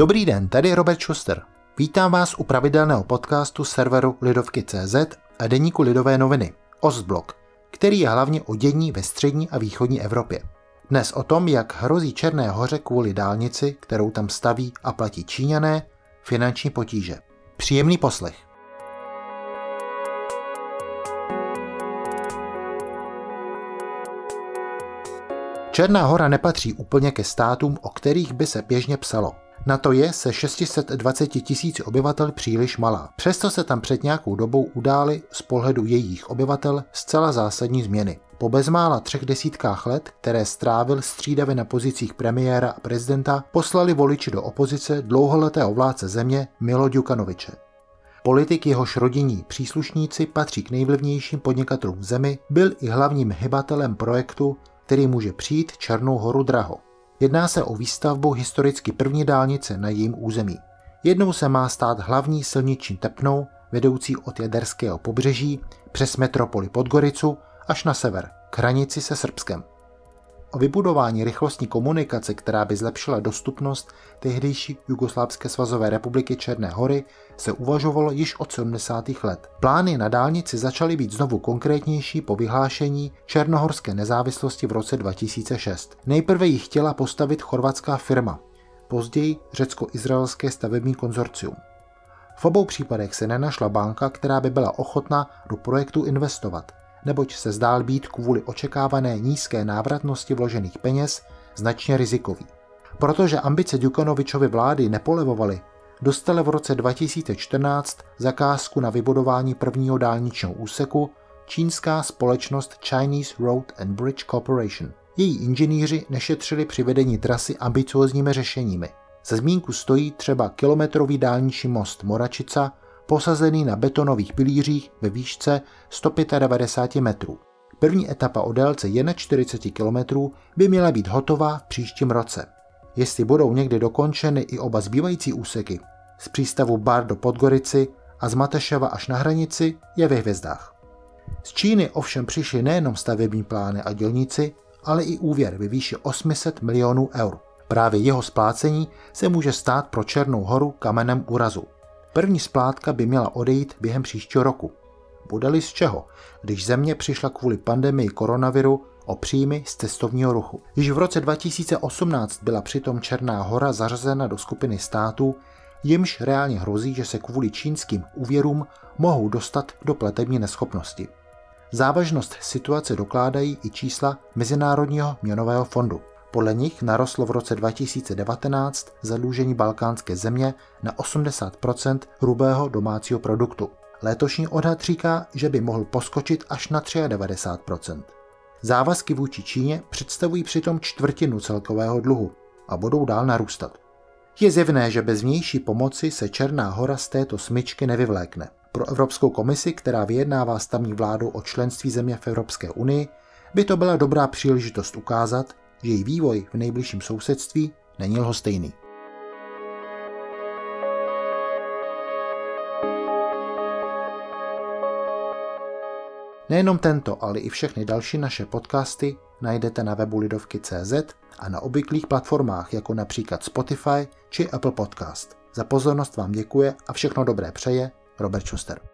Dobrý den, tady Robert Schuster. Vítám vás u pravidelného podcastu serveru Lidovky.cz a deníku Lidové noviny, Ostblok, který je hlavně o dění ve střední a východní Evropě. Dnes o tom, jak hrozí Černé hoře kvůli dálnici, kterou tam staví a platí Číňané, finanční potíže. Příjemný poslech. Černá hora nepatří úplně ke státům, o kterých by se běžně psalo. Na to je se 620 tisíci obyvatel příliš malá. Přesto se tam před nějakou dobou udály z pohledu jejich obyvatel zcela zásadní změny. Po bezmála třech desítkách let, které strávil střídavě na pozicích premiéra a prezidenta, poslali voliči do opozice dlouholetého vládce země Milo Djukanoviče. Politik jehož rodinní příslušníci patří k nejvlivnějším podnikatelům v zemi, byl i hlavním hybatelem projektu, který může přijít Černou horu draho. Jedná se o výstavbu historicky první dálnice na jejím území. Jednou se má stát hlavní silniční tepnou, vedoucí od jaderského pobřeží přes metropoli Podgoricu až na sever, k hranici se Srbskem. O vybudování rychlostní komunikace, která by zlepšila dostupnost tehdejší Jugoslávské svazové republiky Černé hory, se uvažovalo již od 70. let. Plány na dálnici začaly být znovu konkrétnější po vyhlášení černohorské nezávislosti v roce 2006. Nejprve ji chtěla postavit chorvatská firma, později řecko-izraelské stavební konzorcium. V obou případech se nenašla banka, která by byla ochotná do projektu investovat, neboť se zdál být kvůli očekávané nízké návratnosti vložených peněz značně rizikový. Protože ambice Djukanovičovy vlády nepolevovaly, dostala v roce 2014 zakázku na vybudování prvního dálničního úseku čínská společnost Chinese Road and Bridge Corporation. Její inženýři nešetřili při vedení trasy ambiciozními řešeními. Za zmínku stojí třeba kilometrový dálniční most Moračica, posazený na betonových pilířích ve výšce 195 metrů. První etapa o délce 41 km by měla být hotová v příštím roce. Jestli budou někdy dokončeny i oba zbývající úseky, z přístavu Bar do Podgorici a z Mateševa až na hranici, je ve hvězdách. Z Číny ovšem přišly nejenom stavební plány a dělníci, ale i úvěr ve výši 800 milionů eur. Právě jeho splácení se může stát pro Černou horu kamenem úrazu. První splátka by měla odejít během příštího roku. Bude-li z čeho, když země přišla kvůli pandemii koronaviru o příjmy z cestovního ruchu. Již v roce 2018 byla přitom Černá hora zařazena do skupiny států, jimž reálně hrozí, že se kvůli čínským úvěrům mohou dostat do platební neschopnosti. Závažnost situace dokládají i čísla Mezinárodního měnového fondu. Podle nich narostlo v roce 2019 zadlužení balkánské země na 80% hrubého domácího produktu. Letošní odhad říká, že by mohl poskočit až na 93% Závazky vůči Číně představují přitom čtvrtinu celkového dluhu a budou dál narůstat. Je zjevné, že bez vnější pomoci se Černá hora z této smyčky nevyvlékne. Pro Evropskou komisi, která vyjednává s tamní vládou o členství země v Evropské unii, by to byla dobrá příležitost ukázat, že její vývoj v nejbližším sousedství není lhostejný. Nejenom tento, ale i všechny další naše podcasty najdete na webu Lidovky.cz a na obvyklých platformách jako například Spotify či Apple Podcast. Za pozornost vám děkuje a všechno dobré přeje Robert Schuster.